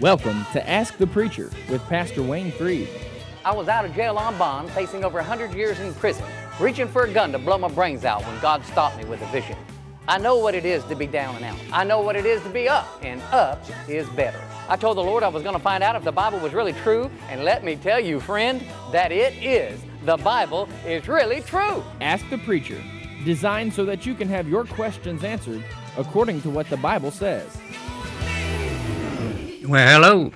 Welcome to Ask the Preacher with Pastor Wayne Freed. I was out of jail on bond, facing over 100 years in prison, reaching for a gun to blow my brains out when God stopped me with a vision. I know what it is to be down and out. I know what it is to be up, and up is better. I told the Lord I was going to find out if the Bible was really true, and let me tell you, friend, that it is. The Bible is really true. Ask the Preacher, designed so that you can have your questions answered according to what the Bible says. Well, hello.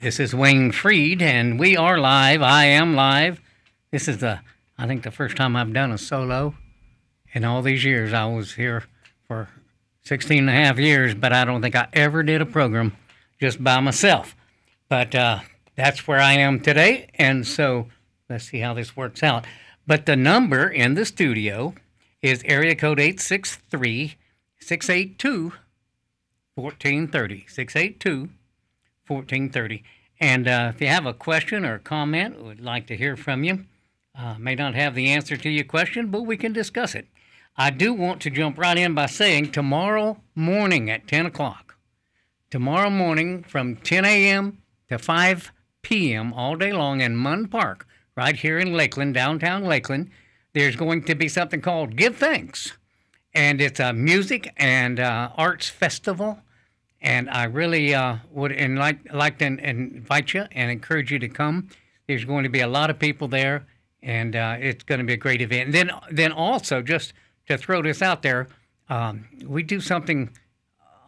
This is Wayne Freed, and we are live. I am live. This is the, I think, the first time I've done a solo in all these years. I was here for 16 and a half years, but I don't think I ever did a program just by myself. But uh, that's where I am today, and so let's see how this works out. But the number in the studio is area code 863 682 1430. 682 1430. And uh, if you have a question or a comment, would like to hear from you. Uh, may not have the answer to your question, but we can discuss it. I do want to jump right in by saying tomorrow morning at 10 o'clock, tomorrow morning from 10 a.m. to 5 p.m. all day long in Munn Park, right here in Lakeland, downtown Lakeland, there's going to be something called Give Thanks. And it's a music and uh, arts festival and I really uh, would like like to invite you and encourage you to come. There's going to be a lot of people there, and uh, it's going to be a great event. And then then also just to throw this out there, um, we do something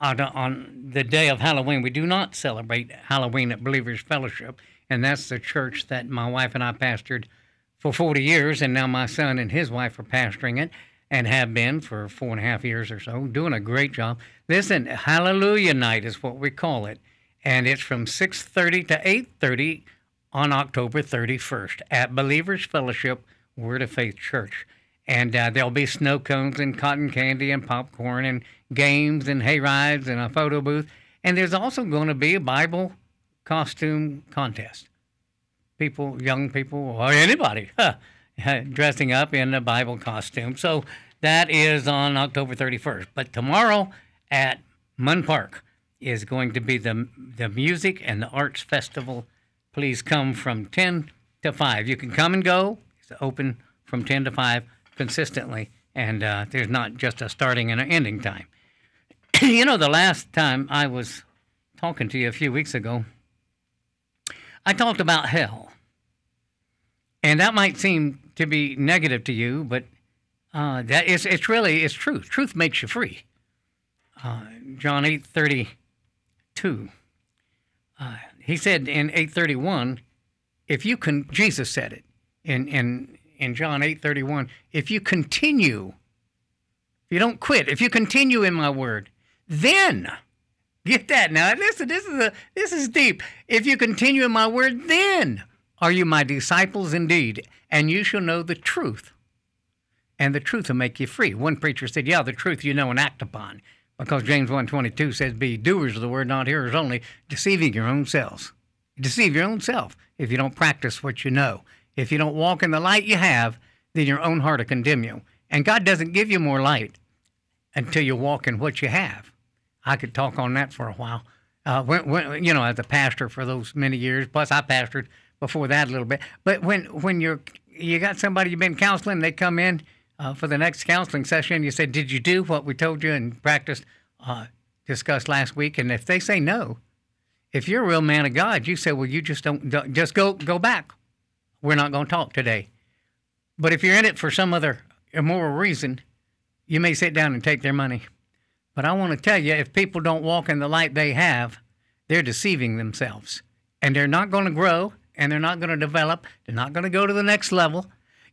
on, on the day of Halloween. We do not celebrate Halloween at Believers Fellowship, and that's the church that my wife and I pastored for 40 years, and now my son and his wife are pastoring it and have been for four and a half years or so, doing a great job. Listen, Hallelujah Night is what we call it, and it's from 6:30 to 8:30 on October 31st at Believers Fellowship Word of Faith Church. And uh, there'll be snow cones and cotton candy and popcorn and games and hay rides and a photo booth. And there's also going to be a Bible costume contest. People, young people, or anybody huh, dressing up in a Bible costume. So that is on October 31st. But tomorrow at Munn Park is going to be the, the Music and the Arts Festival. Please come from 10 to 5. You can come and go. It's open from 10 to 5 consistently, and uh, there's not just a starting and an ending time. you know, the last time I was talking to you a few weeks ago, I talked about hell. And that might seem to be negative to you, but uh, that is, it's really it's truth. Truth makes you free. Uh, John eight thirty two. Uh, he said in eight thirty one, if you can, Jesus said it in in in John eight thirty one. If you continue, if you don't quit, if you continue in my word, then get that now. Listen, this is a this is deep. If you continue in my word, then are you my disciples indeed, and you shall know the truth, and the truth will make you free. One preacher said, Yeah, the truth you know and act upon. Because James 1.22 says, Be doers of the word, not hearers only, deceiving your own selves. deceive your own self if you don't practice what you know. If you don't walk in the light you have, then your own heart will condemn you. And God doesn't give you more light until you walk in what you have. I could talk on that for a while. Uh, when, when, you know, as a pastor for those many years, plus I pastored before that a little bit. But when when you're you got somebody you've been counseling, they come in uh, for the next counseling session. You say, "Did you do what we told you and practiced uh, discussed last week?" And if they say no, if you're a real man of God, you say, "Well, you just don't, don't just go go back. We're not going to talk today." But if you're in it for some other immoral reason, you may sit down and take their money. But I want to tell you, if people don't walk in the light they have, they're deceiving themselves, and they're not going to grow, and they're not going to develop. They're not going to go to the next level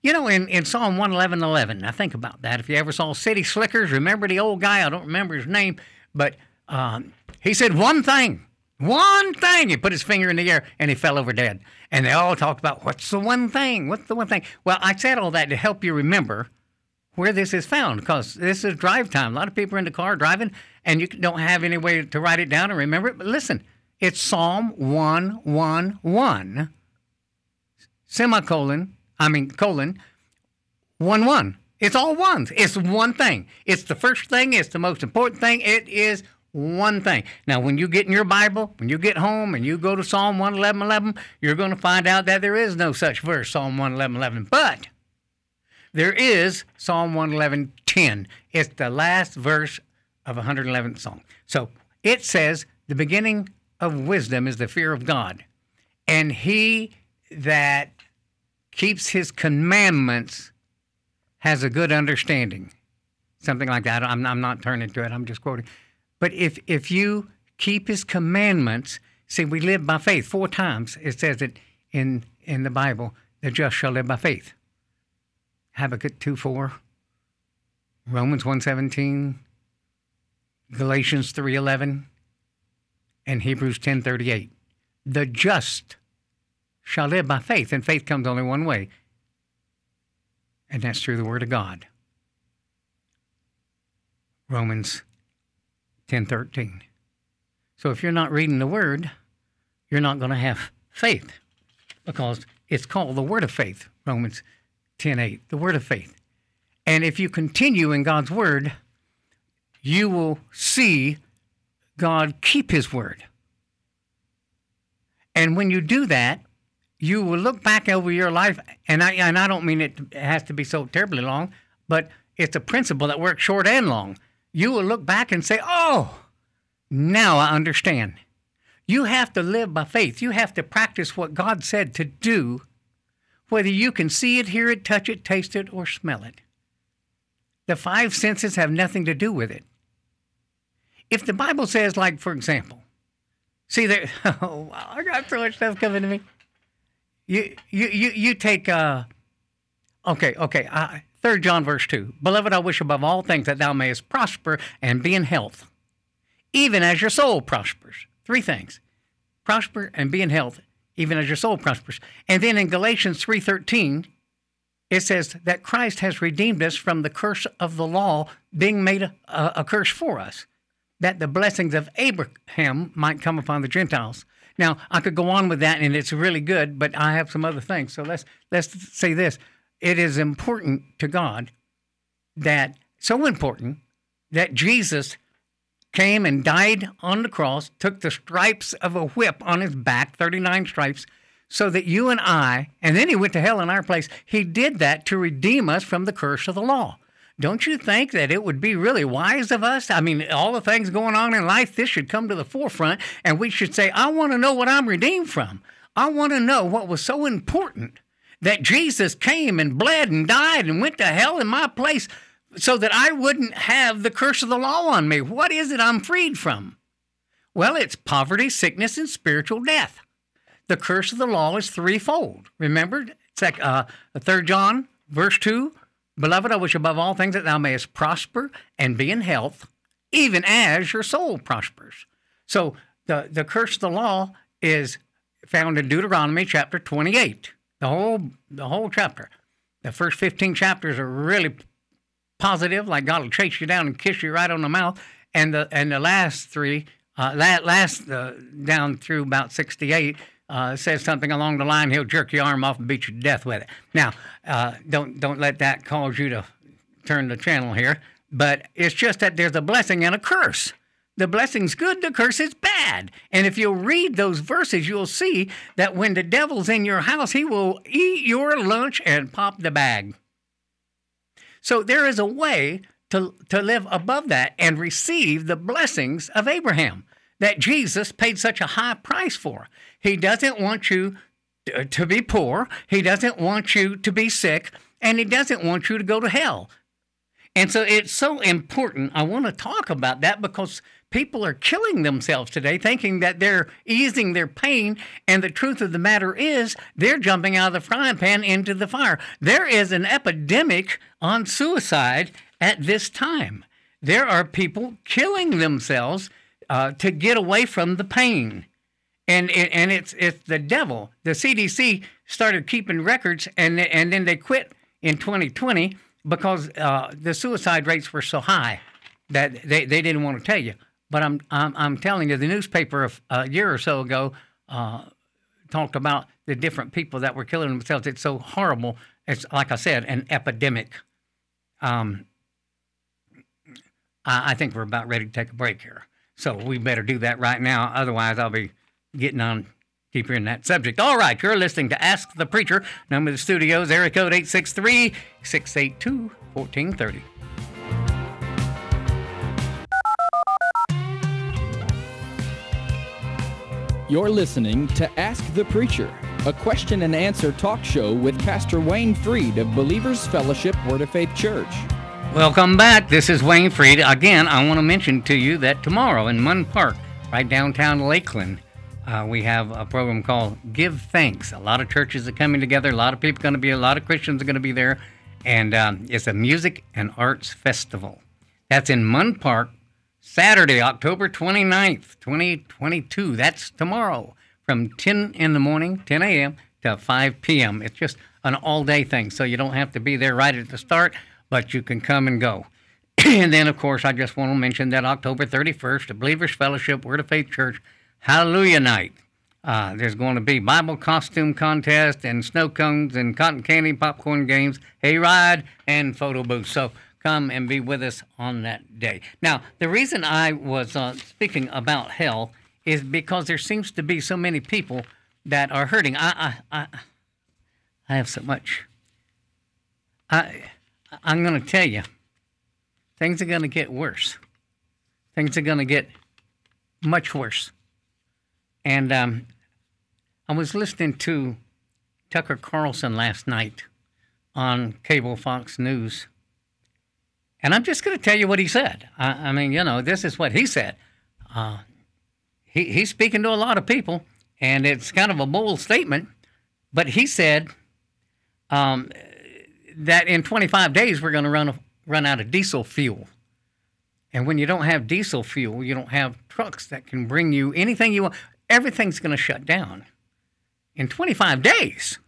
you know, in, in Psalm 111 11, now think about that. If you ever saw City Slickers, remember the old guy? I don't remember his name, but um, he said one thing, one thing. He put his finger in the air and he fell over dead. And they all talked about what's the one thing? What's the one thing? Well, I said all that to help you remember where this is found because this is drive time. A lot of people are in the car driving and you don't have any way to write it down and remember it. But listen, it's Psalm 111, semicolon, I mean, colon, 1 1. It's all ones. It's one thing. It's the first thing. It's the most important thing. It is one thing. Now, when you get in your Bible, when you get home and you go to Psalm 111, 11, you're going to find out that there is no such verse, Psalm 111, 11. But there is Psalm 111, 10. It's the last verse of 111th Psalm. So it says, the beginning of wisdom is the fear of God. And he that keeps his commandments has a good understanding. Something like that. I'm, I'm not turning to it, I'm just quoting. But if, if you keep his commandments, see, we live by faith. Four times it says it in, in the Bible, the just shall live by faith. Habakkuk 2 4, Romans 1 17, Galatians 3 11, and Hebrews 10:38. The just shall live by faith, and faith comes only one way, and that's through the Word of God. Romans 10:13. So if you're not reading the word, you're not going to have faith because it's called the word of faith, Romans 10:8, the word of faith. And if you continue in God's word, you will see God keep his word. And when you do that, you will look back over your life, and I, and I don't mean it has to be so terribly long, but it's a principle that works short and long you will look back and say, Oh, now I understand. You have to live by faith. You have to practice what God said to do, whether you can see it, hear it, touch it, taste it, or smell it. The five senses have nothing to do with it. If the Bible says, like, for example, see there, oh, wow, I got so much stuff coming to me. You, you, you, you take, uh, okay, okay, I, 3 John verse 2 Beloved, I wish above all things that thou mayest prosper and be in health, even as your soul prospers. Three things prosper and be in health, even as your soul prospers. And then in Galatians 3:13, it says that Christ has redeemed us from the curse of the law being made a, a, a curse for us, that the blessings of Abraham might come upon the Gentiles. Now, I could go on with that and it's really good, but I have some other things. So let's let's say this it is important to God that, so important, that Jesus came and died on the cross, took the stripes of a whip on his back, 39 stripes, so that you and I, and then he went to hell in our place. He did that to redeem us from the curse of the law. Don't you think that it would be really wise of us? I mean, all the things going on in life, this should come to the forefront, and we should say, I want to know what I'm redeemed from. I want to know what was so important that Jesus came and bled and died and went to hell in my place so that I wouldn't have the curse of the law on me. What is it I'm freed from? Well, it's poverty, sickness, and spiritual death. The curse of the law is threefold. Remember, it's like uh, 3 John, verse 2 Beloved, I wish above all things that thou mayest prosper and be in health, even as your soul prospers. So the, the curse of the law is found in Deuteronomy chapter 28. The whole the whole chapter. The first 15 chapters are really positive, like God will chase you down and kiss you right on the mouth. And the and the last three, uh, that last uh, down through about 68, uh, says something along the line, he'll jerk your arm off and beat you to death with it. Now, uh, don't don't let that cause you to turn the channel here. But it's just that there's a blessing and a curse. The blessing's good, the curse is bad. And if you'll read those verses, you'll see that when the devil's in your house, he will eat your lunch and pop the bag. So there is a way to, to live above that and receive the blessings of Abraham that Jesus paid such a high price for. He doesn't want you uh, to be poor, He doesn't want you to be sick, and He doesn't want you to go to hell. And so it's so important. I want to talk about that because people are killing themselves today thinking that they're easing their pain. And the truth of the matter is, they're jumping out of the frying pan into the fire. There is an epidemic on suicide at this time. There are people killing themselves uh, to get away from the pain. And, and it's, it's the devil. The CDC started keeping records and, and then they quit in 2020 because uh, the suicide rates were so high that they, they didn't want to tell you. But I'm, I'm, I'm telling you, the newspaper a year or so ago uh, talked about the different people that were killing themselves. It's so horrible. It's, like I said, an epidemic. Um, I, I think we're about ready to take a break here. So we better do that right now. Otherwise, I'll be getting on deeper in that subject. All right, you're listening to Ask the Preacher. Number of the studios, area code 863 682 1430. You're listening to Ask the Preacher, a question and answer talk show with Pastor Wayne Freed of Believers Fellowship Word of Faith Church. Welcome back. This is Wayne Freed. Again, I want to mention to you that tomorrow in Munn Park, right downtown Lakeland, uh, we have a program called Give Thanks. A lot of churches are coming together. A lot of people are going to be, a lot of Christians are going to be there. And um, it's a music and arts festival. That's in Munn Park, Saturday, October 29th, 2022. That's tomorrow from 10 in the morning, 10 a.m. to 5 p.m. It's just an all day thing, so you don't have to be there right at the start, but you can come and go. and then, of course, I just want to mention that October 31st, the Believers Fellowship Word of Faith Church Hallelujah Night. Uh, there's going to be Bible costume contest and snow cones and cotton candy popcorn games, hayride, and photo booth. So come and be with us on that day. Now, the reason I was uh, speaking about hell is because there seems to be so many people that are hurting. I, I, I, I have so much. I, I'm going to tell you, things are going to get worse. Things are going to get much worse. And um, I was listening to Tucker Carlson last night on cable Fox News and I'm just going to tell you what he said. I, I, mean, you know, this is what he said. Uh, he, he's speaking to a lot of people, and it's kind of a bold statement, but he said um, that in 25 days we're going to run, run out of diesel fuel. And when you don't have diesel fuel, you don't have trucks that can bring you anything you want. Everything's going to shut down in 25 days.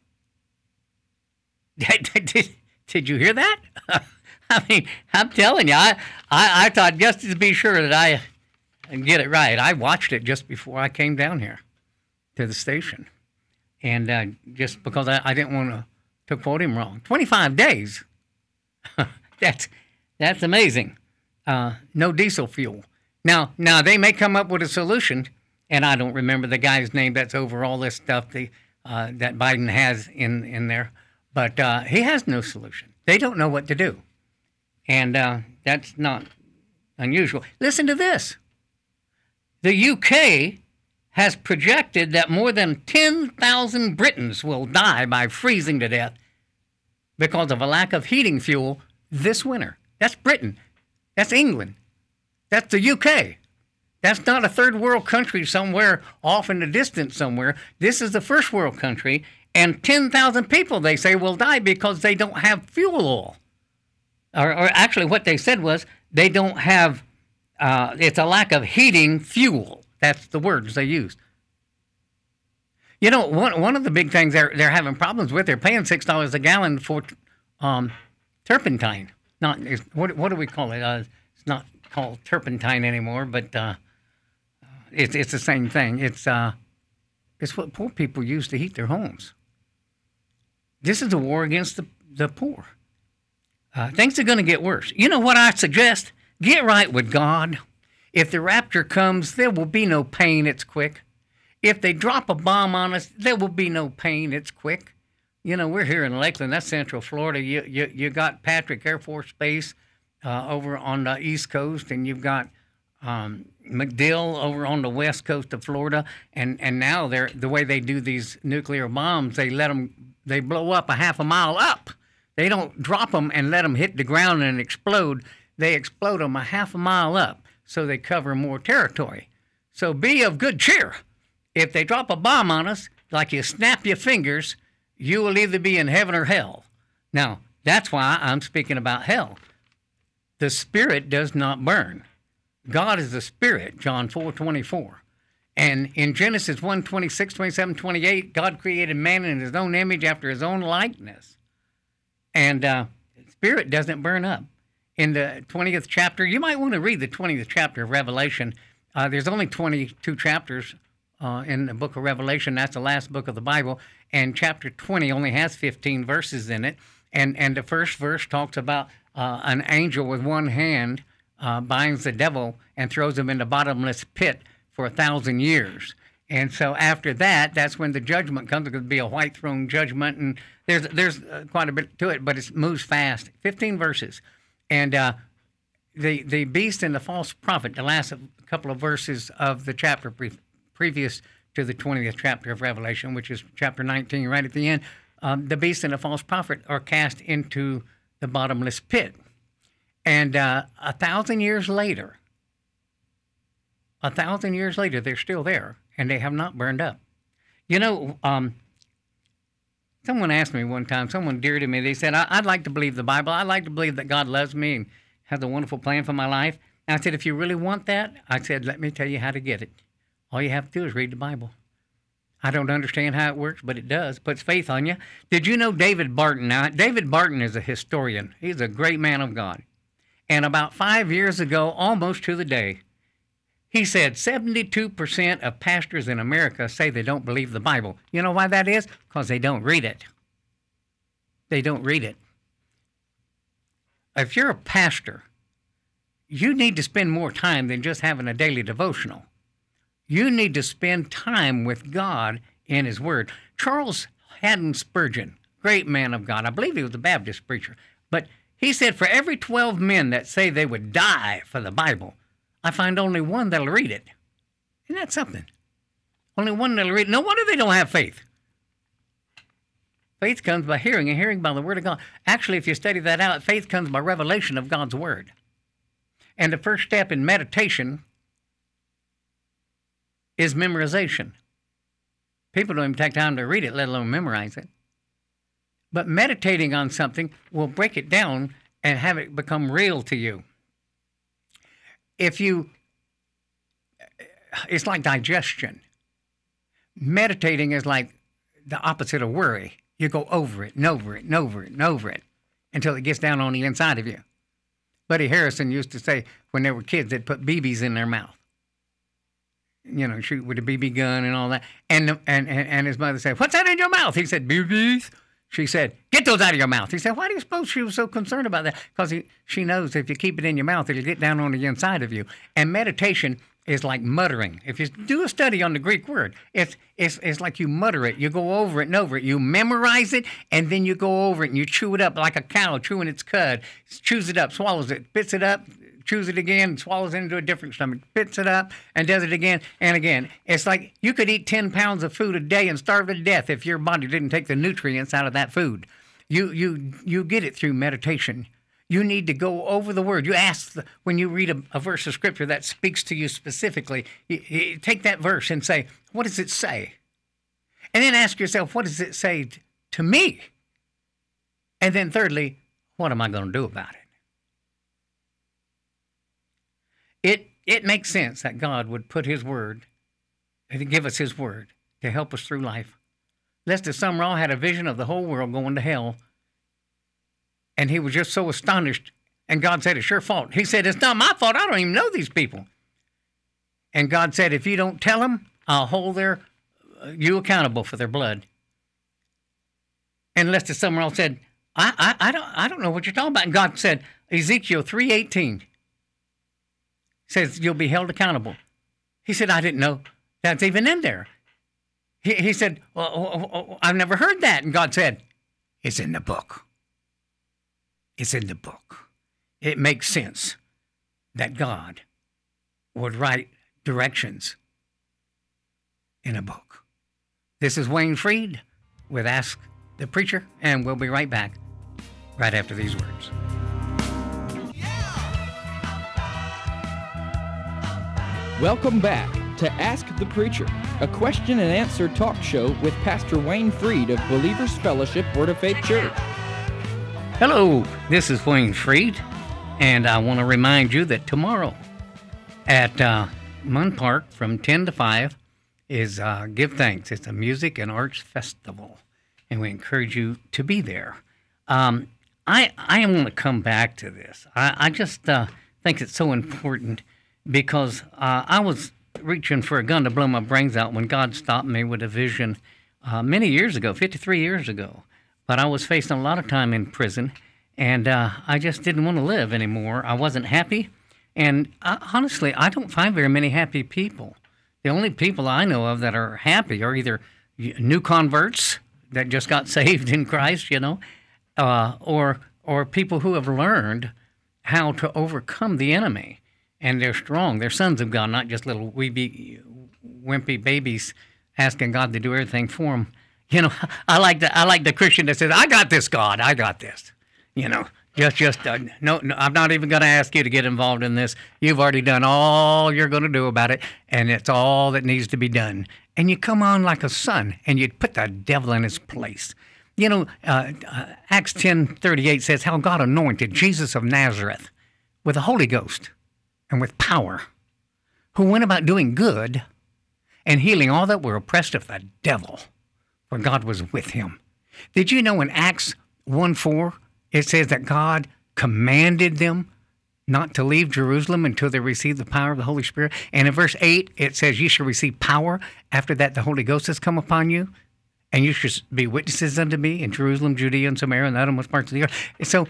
did, did you hear that? I mean, I'm telling you, I, I, I thought just to be sure that I get it right, I watched it just before I came down here to the station. And uh, just because I, I didn't want to, to quote him wrong. 25 days. that's, that's amazing. Uh, no diesel fuel. Now, now they may come up with a solution, and I don't remember the guy's name that's over all this stuff the, uh, that Biden has in, in there, but uh, he has no solution. They don't know what to do. And uh, that's not unusual. Listen to this the UK has projected that more than 10,000 Britons will die by freezing to death because of a lack of heating fuel this winter. That's Britain. That's England. That's the UK. That's not a third world country somewhere off in the distance somewhere. This is the first world country, and 10,000 people, they say, will die because they don't have fuel oil or, or actually what they said was they don't have, uh, it's a lack of heating fuel. That's the words they used. You know, one, one of the big things they're, they're having problems with, they're paying $6 a gallon for um, turpentine. Not what, what do we call it? Uh, it's not called turpentine anymore, but uh, it's, it's the same thing. It's, uh, it's what poor people use to heat their homes. This is a war against the, the poor. Uh, things are going to get worse. You know what I suggest? Get right with God. If the rapture comes, there will be no pain, it's quick. If they drop a bomb on us, there will be no pain, it's quick. You know, we're here in Lakeland, that's Central Florida. You, you, you got Patrick Air Force Base uh, over on the East Coast, and you've got um, MacDill over on the west coast of Florida, and and now they're the way they do these nuclear bombs, they let them they blow up a half a mile up. They don't drop them and let them hit the ground and explode. They explode them a half a mile up so they cover more territory. So be of good cheer. If they drop a bomb on us, like you snap your fingers, you will either be in heaven or hell. Now, that's why I'm speaking about hell. The spirit does not burn. God is the spirit, John 4 24. And in Genesis 1 26, 27, 28, God created man in his own image after his own likeness. And uh, spirit doesn't burn up. In the 20th chapter, you might want to read the 20th chapter of Revelation. Uh, there's only 22 chapters uh, in the book of Revelation. That's the last book of the Bible. And chapter 20 only has 15 verses in it. And, and the first verse talks about uh, an angel with one hand uh, binds the devil and throws him in the bottomless pit for a thousand years. And so after that, that's when the judgment comes. It's going to be a white throne judgment, and there's there's uh, quite a bit to it, but it moves fast. Fifteen verses, and uh, the the beast and the false prophet. The last couple of verses of the chapter pre- previous to the twentieth chapter of Revelation, which is chapter nineteen, right at the end. Um, the beast and the false prophet are cast into the bottomless pit, and uh, a thousand years later, a thousand years later, they're still there and they have not burned up. You know, um, someone asked me one time, someone dear to me, they said, I- would like to believe the Bible. I'd like to believe that God loves me and has a wonderful plan for my life. And I said, if you really want that, I said, let me tell you how to get it. All you have to do is read the Bible. I don't understand how it works, but it does. Puts faith on you. Did you know David Barton? Now, David Barton is a historian. He's a great man of God. And about five years ago, almost to the day, he said 72% of pastors in America say they don't believe the Bible. You know why that is? Because they don't read it. They don't read it. If you're a pastor, you need to spend more time than just having a daily devotional. You need to spend time with God in His Word. Charles Haddon Spurgeon, great man of God, I believe he was a Baptist preacher, but he said for every 12 men that say they would die for the Bible, I find only one that'll read it. Isn't that something? Only one that'll read it. No wonder they don't have faith. Faith comes by hearing, and hearing by the Word of God. Actually, if you study that out, faith comes by revelation of God's Word. And the first step in meditation is memorization. People don't even take time to read it, let alone memorize it. But meditating on something will break it down and have it become real to you if you, eh, it's like digestion. Meditating is like the opposite of worry. You go over it and over it and over it and over it until it gets down on the inside of you. Buddy Harrison used to say when they were kids, they'd put BBs in their mouth. You know, shoot with a BB gun and all that. And, and, and his mother said, What's that in your mouth? He said, BBs. She said, Get those out of your mouth. He said, Why do you suppose she was so concerned about that? Because she knows if you keep it in your mouth, it'll get down on the inside of you. And meditation is like muttering. If you do a study on the Greek word, it's, it's, it's like you mutter it. You go over it and over it. You memorize it, and then you go over it and you chew it up like a cow chewing its cud. Chews it up, swallows it, spits it up, chews it again, swallows it into a different stomach, spits it up, and does it again and again. It's like you could eat 10 pounds of food a day and starve to death if your body didn't take the nutrients out of that food. You, you, you get it through meditation. You need to go over the word. You ask the, when you read a, a, verse of scripture that speaks to you specifically, you, you take that verse and say, What does it say? And then ask yourself, What does it say t- to me? And then, thirdly, what am I going to do about it? It it makes sense that God would put His word, to give us His word to help us through life. Lester Sumrall had a vision of the whole world going to hell, and he was just so astonished. And God said, "It's your fault." He said, "It's not my fault. I don't even know these people." And God said, "If you don't tell them, I'll hold their uh, you accountable for their blood." And Lester Sumrall said, I, I, I don't I don't know what you're talking about. And God said, Ezekiel three eighteen says you'll be held accountable. He said, I didn't know that's even in there. He, he said, well, I've never heard that. And God said, It's in the book. It's in the book. It makes sense that God would write directions in a book. This is Wayne Freed with Ask the Preacher, and we'll be right back right after these words. Welcome back to Ask the Preacher, a question and answer talk show with Pastor Wayne Freed of Believers Fellowship Word of Faith Church. Hello, this is Wayne Freed, and I want to remind you that tomorrow at uh, Munn Park from 10 to 5 is uh, Give Thanks. It's a music and arts festival, and we encourage you to be there. Um, I, I want to come back to this. I, I just uh, think it's so important because uh, I was reaching for a gun to blow my brains out when God stopped me with a vision uh, many years ago, 53 years ago. But I was facing a lot of time in prison, and uh, I just didn't want to live anymore. I wasn't happy, And uh, honestly, I don't find very many happy people. The only people I know of that are happy are either new converts that just got saved in Christ, you know, uh, or or people who have learned how to overcome the enemy, and they're strong. They're sons of God, not just little weeby, wimpy babies asking God to do everything for them. You know, I like the I like the Christian that says, "I got this, God. I got this." You know, just just uh, no, no, I'm not even going to ask you to get involved in this. You've already done all you're going to do about it, and it's all that needs to be done. And you come on like a son, and you put the devil in his place. You know, uh, uh, Acts 10:38 says how God anointed Jesus of Nazareth with the Holy Ghost and with power, who went about doing good and healing all that were oppressed of the devil, for God was with him. Did you know in Acts 1 4, it says that God commanded them not to leave Jerusalem until they receive the power of the Holy Spirit. And in verse 8, it says, You shall receive power. After that, the Holy Ghost has come upon you and you should be witnesses unto me in Jerusalem, Judea, and Samaria, and the uttermost parts of the earth. So,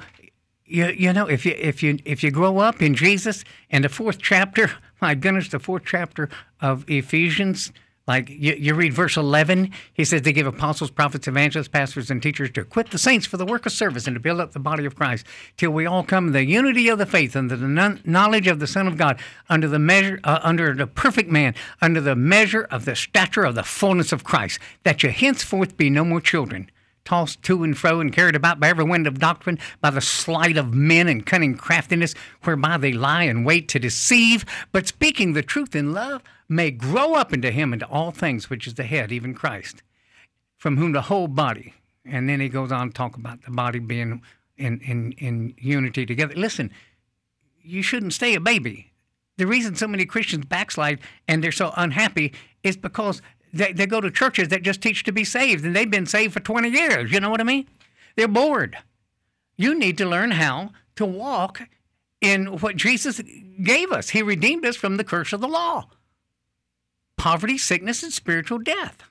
you, you know, if you if you if you grow up in Jesus, and the fourth chapter, my goodness, the fourth chapter of Ephesians, like you, you read verse 11, he says they give apostles, prophets, evangelists, pastors, and teachers to equip the saints for the work of service and to build up the body of Christ till we all come in the unity of the faith and the knowledge of the Son of God under the measure, uh, under the perfect man, under the measure of the stature of the fullness of Christ, that you henceforth be no more children tossed to and fro and carried about by every wind of doctrine, by the sleight of men and cunning craftiness, whereby they lie in wait to deceive, but speaking the truth in love, may grow up into him into all things, which is the head, even Christ, from whom the whole body, and then he goes on to talk about the body being in, in, in unity together. Listen, you shouldn't stay a baby. The reason so many Christians backslide and they're so unhappy is because they, they go to churches that just teach to be saved, and they've been saved for 20 years. You know what I mean? They're bored. You need to learn how to walk in what Jesus gave us. He redeemed us from the curse of the law poverty, sickness, and spiritual death.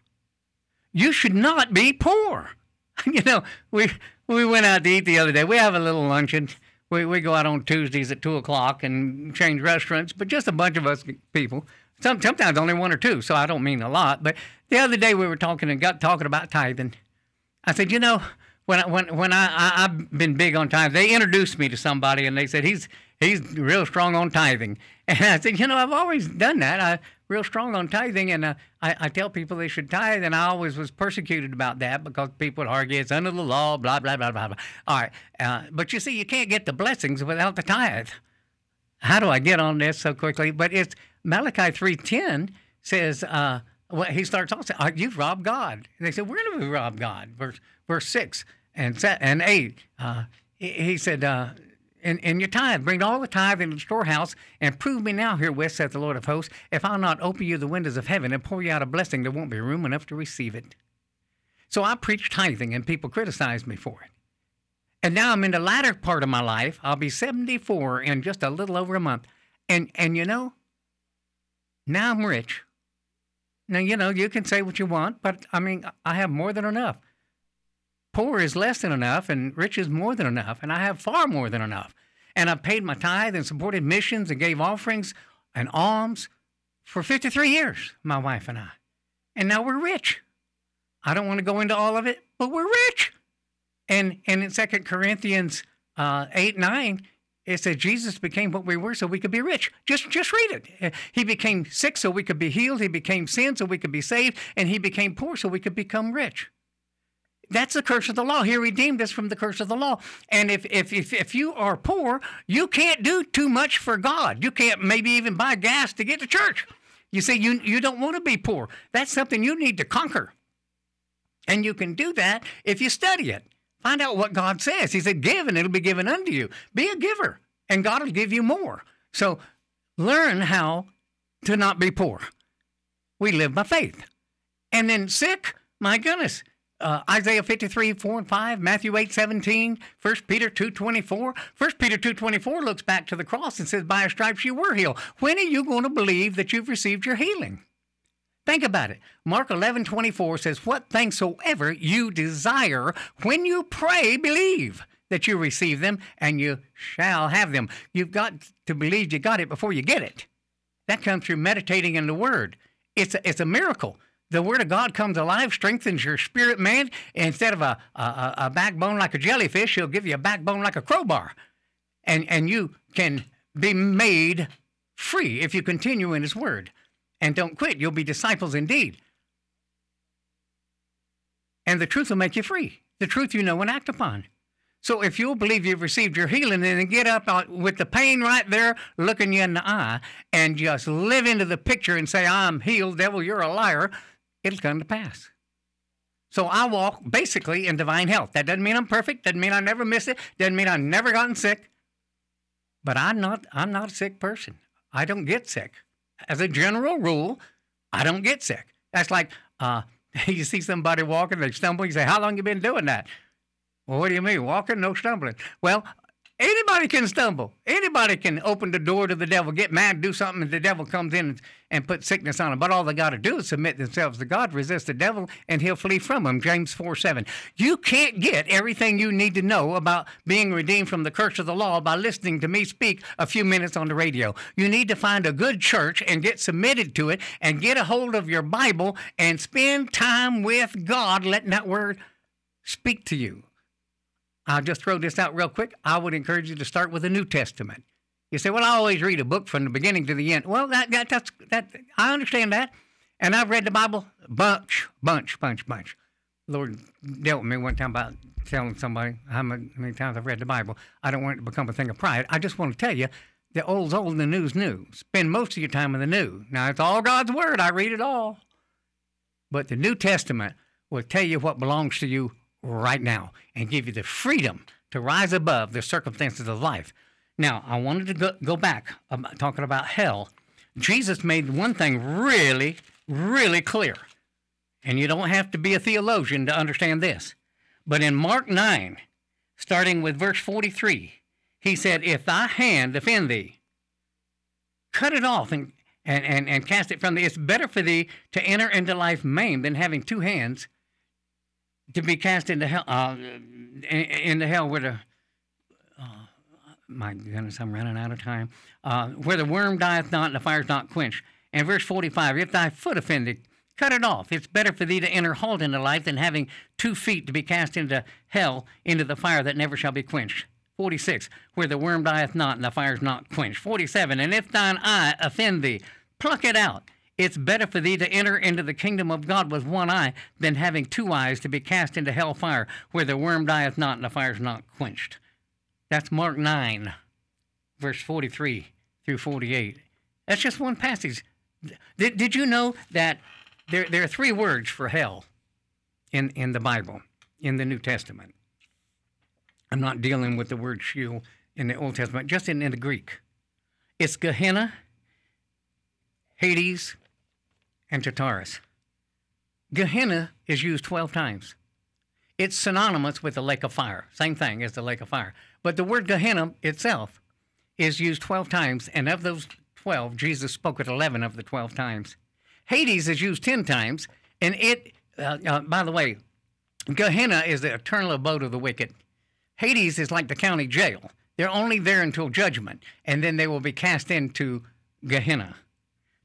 You should not be poor. You know, we we went out to eat the other day. We have a little luncheon. We, we go out on Tuesdays at 2 o'clock and change restaurants, but just a bunch of us people. Some, sometimes only one or two, so I don't mean a lot. But the other day we were talking and got talking about tithing. I said, you know, when I, when when I, I have been big on tithing, they introduced me to somebody and they said he's he's real strong on tithing. And I said, you know, I've always done that. I real strong on tithing, and uh, I, I tell people they should tithe, and I always was persecuted about that because people would argue it's under the law, blah blah blah blah blah. All right, uh, but you see, you can't get the blessings without the tithe. How do I get on this so quickly? But it's Malachi three ten says. Uh, well, he starts off saying, "You've robbed God." And they said, "We're going to rob God." Verse verse six and and eight. Uh, he, he, said, uh, in, in your tithe. Bring all the tithe into the storehouse and prove me now herewith, saith the Lord of hosts, if I'll not open you the windows of heaven and pour you out a blessing, there won't be room enough to receive it. So I preach tithing and people criticize me for it. And now I'm in the latter part of my life. I'll be 74 in just a little over a month. And and you know, now I'm rich. Now, you know, you can say what you want, but I mean, I have more than enough poor is less than enough and rich is more than enough. And I have far more than enough. And I've paid my tithe and supported missions and gave offerings and alms for 53 years, my wife and I. And now we're rich. I don't want to go into all of it, but we're rich. And, and in 2 Corinthians uh, 8 9, it said Jesus became what we were so we could be rich. Just just read it. Uh, he became sick so we could be healed. He became sin so we could be saved. And he became poor so we could become rich. That's the curse of the law. He redeemed us from the curse of the law. And if, if, if, if you are poor, you can't do too much for God. You can't maybe even buy gas to get to church. You see, you, you don't want to be poor. That's something you need to conquer. And you can do that if you study it. Find out what God says. He said, Give and it'll be given unto you. Be a giver, and God will give you more. So learn how to not be poor. We live by faith. And then sick, my goodness, uh, Isaiah 53, 4 and 5, Matthew 8, 17, 1 Peter 2, 24. 1 Peter 2, 24 looks back to the cross and says, By a stripes you were healed. When are you going to believe that you've received your healing? Think about it. Mark 11, 24 says, What things soever you desire, when you pray, believe that you receive them and you shall have them. You've got to believe you got it before you get it. That comes through meditating in the Word. It's a, it's a miracle. The Word of God comes alive, strengthens your spirit, man. Instead of a, a, a backbone like a jellyfish, He'll give you a backbone like a crowbar. And, and you can be made free if you continue in His Word and don't quit. You'll be disciples indeed. And the truth will make you free. The truth you know and act upon. So if you'll believe you've received your healing, then get up with the pain right there looking you in the eye and just live into the picture and say, I'm healed, devil, you're a liar, it'll come to pass. So I walk basically in divine health. That doesn't mean I'm perfect, doesn't mean I never miss it, doesn't mean I've never gotten sick. But I'm not I'm not a sick person. I don't get sick. As a general rule, I don't get sick. That's like uh, you see somebody walking, they stumble, you say, How long you been doing that? Well, what do you mean? Walking, no stumbling. Well, anybody can stumble. Anybody can open the door to the devil, get mad, do something, and the devil comes in and, and put sickness on them. But all they got to do is submit themselves to God, resist the devil, and he'll flee from them. James 4 7. You can't get everything you need to know about being redeemed from the curse of the law by listening to me speak a few minutes on the radio. You need to find a good church and get submitted to it and get a hold of your Bible and spend time with God, letting that word speak to you. I'll just throw this out real quick. I would encourage you to start with the New Testament. You say, "Well, I always read a book from the beginning to the end." Well, that, that that's that I understand that, and I've read the Bible bunch, bunch, bunch, bunch. Lord dealt with me one time about telling somebody how many times I've read the Bible. I don't want it to become a thing of pride. I just want to tell you the old's old and the new's new. Spend most of your time in the new. Now, it's all God's Word. I read it all. But the New Testament will tell you what belongs to you right now and give you the freedom to rise above the circumstances of life. Now, I wanted to go, go back about talking about hell. Jesus made one thing really, really clear. And you don't have to be a theologian to understand this. But in Mark 9, starting with verse 43, he said, If thy hand offend thee, cut it off and, and, and, and cast it from thee. It's better for thee to enter into life maimed than having two hands to be cast into hell, uh, into hell where the, uh, my goodness, I'm running out of time, uh, where the worm dieth not and the fire's not quenched. And verse 45, if thy foot offend thee, cut it off. It's better for thee to enter halt into life than having two feet to be cast into hell, into the fire that never shall be quenched. 46, where the worm dieth not and the fire's not quenched. 47, and if thine eye offend thee, pluck it out it's better for thee to enter into the kingdom of God with one eye than having two eyes to be cast into hell fire, where the worm dieth not and the fire is not quenched. That's Mark 9, verse 43 through 48. That's just one passage. Did, did you know that there, there are three words for hell in, in the Bible, in the New Testament? I'm not dealing with the word Sheol in the Old Testament, just in, in the Greek. It's Gehenna, Hades, and Tartarus. Gehenna is used 12 times. It's synonymous with the lake of fire, same thing as the lake of fire. But the word Gehenna itself is used 12 times, and of those 12, Jesus spoke at 11 of the 12 times. Hades is used 10 times, and it, uh, uh, by the way, Gehenna is the eternal abode of the wicked. Hades is like the county jail. They're only there until judgment, and then they will be cast into Gehenna.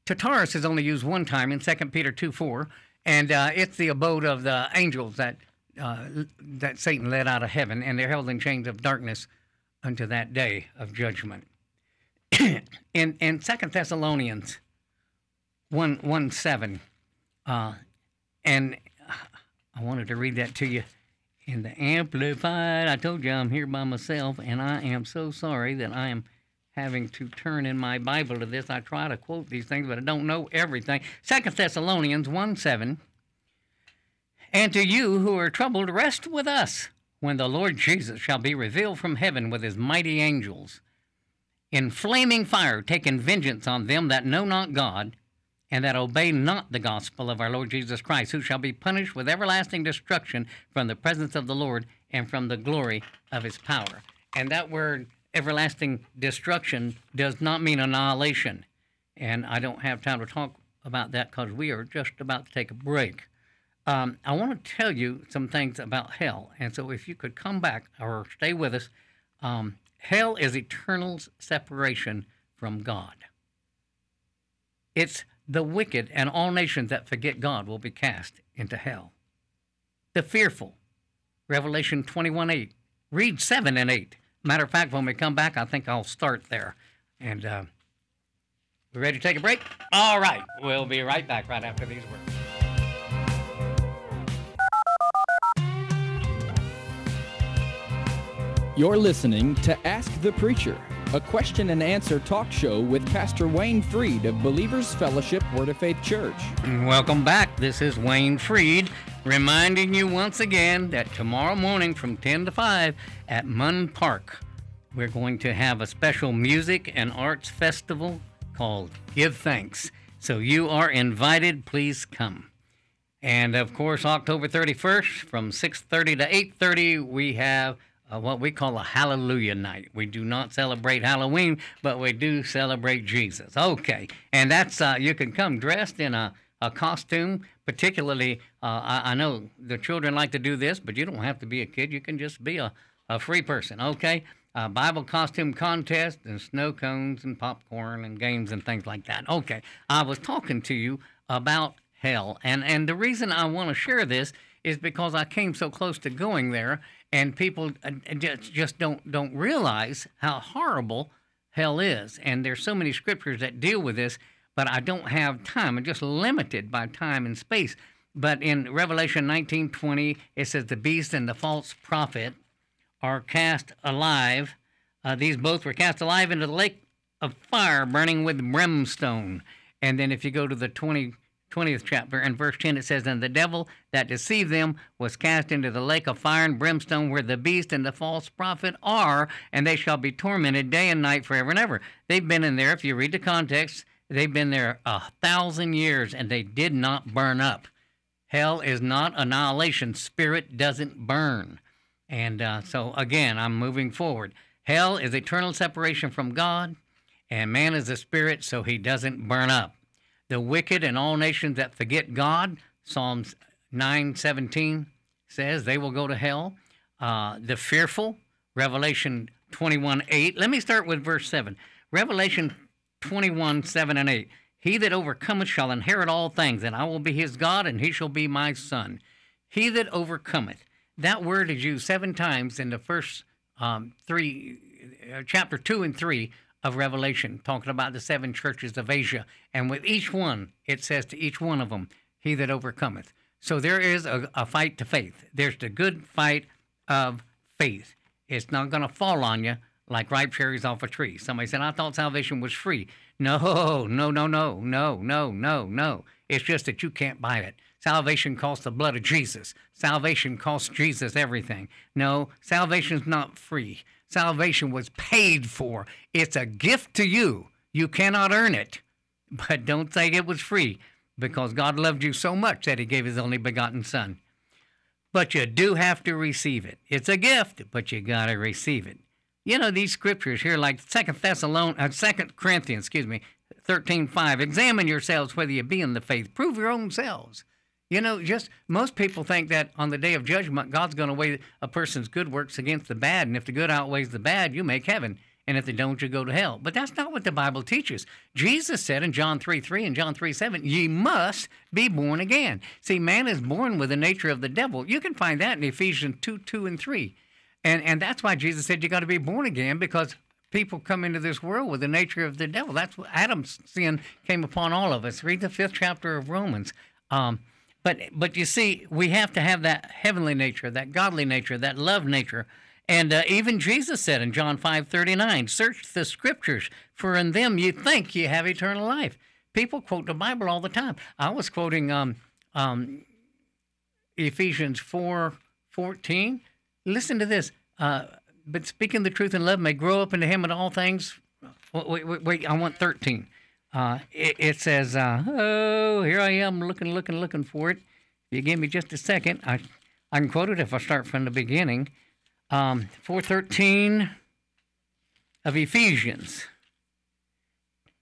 Tartarus is only used one time in 2 Peter 2 4, and uh, it's the abode of the angels that, uh, that Satan led out of heaven, and they're held in chains of darkness unto that day of judgment. in, in 2 Thessalonians 1, 1 7, uh, and I wanted to read that to you in the Amplified. I told you I'm here by myself, and I am so sorry that I am having to turn in my Bible to this. I try to quote these things, but I don't know everything. Second Thessalonians 1 7. And to you who are troubled, rest with us when the Lord Jesus shall be revealed from heaven with his mighty angels, in flaming fire, taking vengeance on them that know not God, and that obey not the gospel of our Lord Jesus Christ, who shall be punished with everlasting destruction from the presence of the Lord and from the glory of his power. And that word everlasting destruction does not mean annihilation. And I don't have time to talk about that because we are just about to take a break. um, I want to tell you some things about hell. And so, if you could come back or stay with us, um, hell is eternal separation from God. It's the wicked and all nations that forget God will be cast into hell. The fearful, Revelation 21 8. Read 7 and 8. Matter of fact, when we come back, I think I'll start there. And uh, we ready to take a break? All right. We'll be right back right after these words. You're listening to Ask the Preacher, a question and answer talk show with Pastor Wayne Freed of Believers Fellowship Word of Faith Church. Welcome back. This is Wayne Freed reminding you once again that tomorrow morning from 10 to 5 at Munn Park, we're going to have a special music and arts festival called Give Thanks. So you are invited. Please come. And of course, October 31st from 6:30 to 8:30, we have uh, what we call a Hallelujah Night. We do not celebrate Halloween, but we do celebrate Jesus. Okay, and that's uh, you can come dressed in a, a costume. Particularly, uh, I, I, know the children like to do this, but you don't have to be a kid. You can just be a, a free person. Okay, a Bible costume contest and snow cones and popcorn and games and things like that. Okay, I was talking to you about hell, and and the reason I want to share this is because I came so close to going there, and people uh, just don't don't realize how horrible hell is. And there's so many scriptures that deal with this, but I don't have time. I'm just limited by time and space. But in Revelation 19:20, it says the beast and the false prophet are cast alive. Uh, these both were cast alive into the lake of fire, burning with brimstone. And then if you go to the 20 20th chapter and verse 10 it says and the devil that deceived them was cast into the lake of fire and brimstone where the beast and the false prophet are and they shall be tormented day and night forever and ever they've been in there if you read the context they've been there a thousand years and they did not burn up hell is not annihilation spirit doesn't burn and uh, so again i'm moving forward hell is eternal separation from god and man is a spirit so he doesn't burn up the wicked and all nations that forget God, Psalms 9:17 says they will go to hell. Uh, the fearful, Revelation 21:8. Let me start with verse 7. Revelation 21, 7 and 8. He that overcometh shall inherit all things, and I will be his God, and he shall be my son. He that overcometh. That word is used seven times in the first um, three, uh, chapter two and three of Revelation, talking about the seven churches of Asia. And with each one, it says to each one of them, He that overcometh. So there is a, a fight to faith. There's the good fight of faith. It's not going to fall on you like ripe cherries off a tree. Somebody said, I thought salvation was free. No, no, no, no, no, no, no, no. It's just that you can't buy it. Salvation costs the blood of Jesus. Salvation costs Jesus everything. No, salvation's not free. Salvation was paid for. It's a gift to you. You cannot earn it. But don't say it was free because God loved you so much that he gave his only begotten son. But you do have to receive it. It's a gift, but you got to receive it. You know these scriptures here like Second Thessalonians, uh, 2 Corinthians, excuse me, 13:5. Examine yourselves whether you be in the faith. Prove your own selves. You know, just most people think that on the day of judgment, God's going to weigh a person's good works against the bad, and if the good outweighs the bad, you make heaven, and if they don't, you go to hell. But that's not what the Bible teaches. Jesus said in John 3 3 and John 3 7, ye must be born again. See, man is born with the nature of the devil. You can find that in Ephesians 2 2 and 3. And, and that's why Jesus said you got to be born again because people come into this world with the nature of the devil. That's what Adam's sin came upon all of us. Read the fifth chapter of Romans. Um, but but you see, we have to have that heavenly nature, that godly nature, that love nature. And uh, even Jesus said in John 5:39, "Search the scriptures, for in them you think you have eternal life." People quote the Bible all the time. I was quoting um, um, Ephesians 4:14. Listen to this. Uh, but speaking the truth in love may grow up into Him in all things. Wait, wait, wait I want 13. Uh, it, it, says, uh, "Oh, here I am, looking, looking, looking for it." If you give me just a second, I, I can quote it if I start from the beginning. Um, Four thirteen of Ephesians.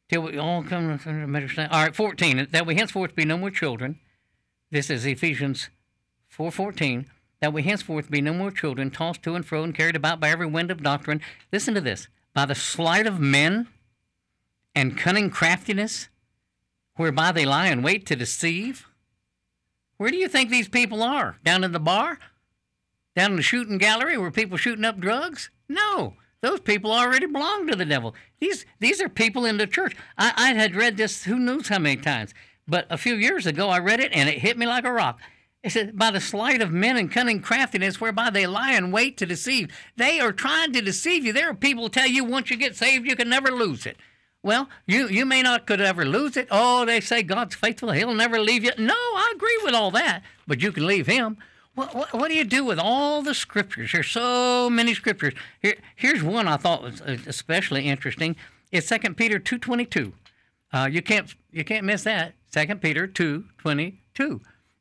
Till we all come to understand. All right, fourteen. That we henceforth be no more children. This is Ephesians 4:14 that we henceforth be no more children tossed to and fro and carried about by every wind of doctrine. Listen to this. By the sleight of men and cunning craftiness whereby they lie in wait to deceive. Where do you think these people are? Down in the bar? Down in the shooting gallery where people shooting up drugs? No. Those people already belong to the devil. These these are people in the church. I, I had read this who knows how many times, but a few years ago I read it and it hit me like a rock. It by the sleight of men and cunning craftiness whereby they lie in wait to deceive. They are trying to deceive you. There are people tell you once you get saved, you can never lose it. Well, you, you may not could ever lose it. Oh, they say God's faithful. He'll never leave you. No, I agree with all that, but you can leave him. What, what, what, do you do with all the scriptures? There's so many scriptures. Here, here's one I thought was uh, especially interesting. It's 2 Peter 2.22. Uh, you can't you can't miss that. 2 Peter 2.22.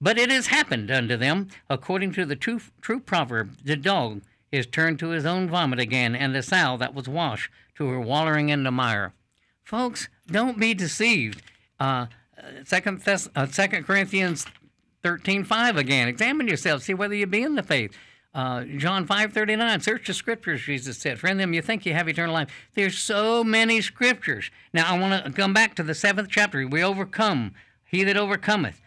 But it has happened unto them, according to the true, true proverb the dog is turned to his own vomit again, and the sow that was washed to her wallowing in the mire. Folks, don't be deceived. Uh, Second, Thess- uh, Second Corinthians thirteen five again. Examine yourself, see whether you be in the faith. Uh, John five thirty nine. Search the scriptures, Jesus said. For in them you think you have eternal life. There's so many scriptures. Now I want to come back to the seventh chapter. We overcome. He that overcometh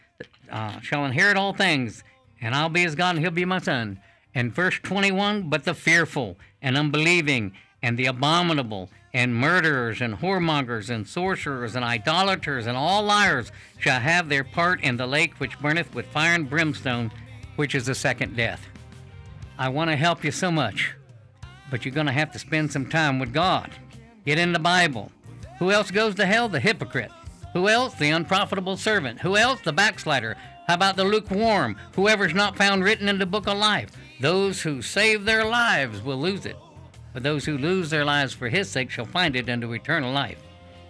uh, shall inherit all things, and I'll be his God, and he'll be my son. And verse twenty one. But the fearful and unbelieving and the abominable and murderers and whoremongers and sorcerers and idolaters and all liars shall have their part in the lake which burneth with fire and brimstone, which is the second death. I want to help you so much, but you're going to have to spend some time with God. Get in the Bible. Who else goes to hell? The hypocrite. Who else? The unprofitable servant. Who else? The backslider. How about the lukewarm? Whoever's not found written in the book of life. Those who save their lives will lose it. But those who lose their lives for his sake shall find it unto eternal life.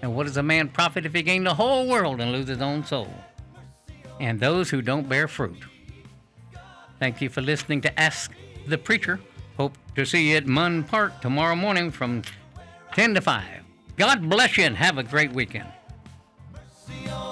And what does a man profit if he gain the whole world and lose his own soul? And those who don't bear fruit. Thank you for listening to Ask the Preacher. Hope to see you at Munn Park tomorrow morning from 10 to 5. God bless you and have a great weekend the only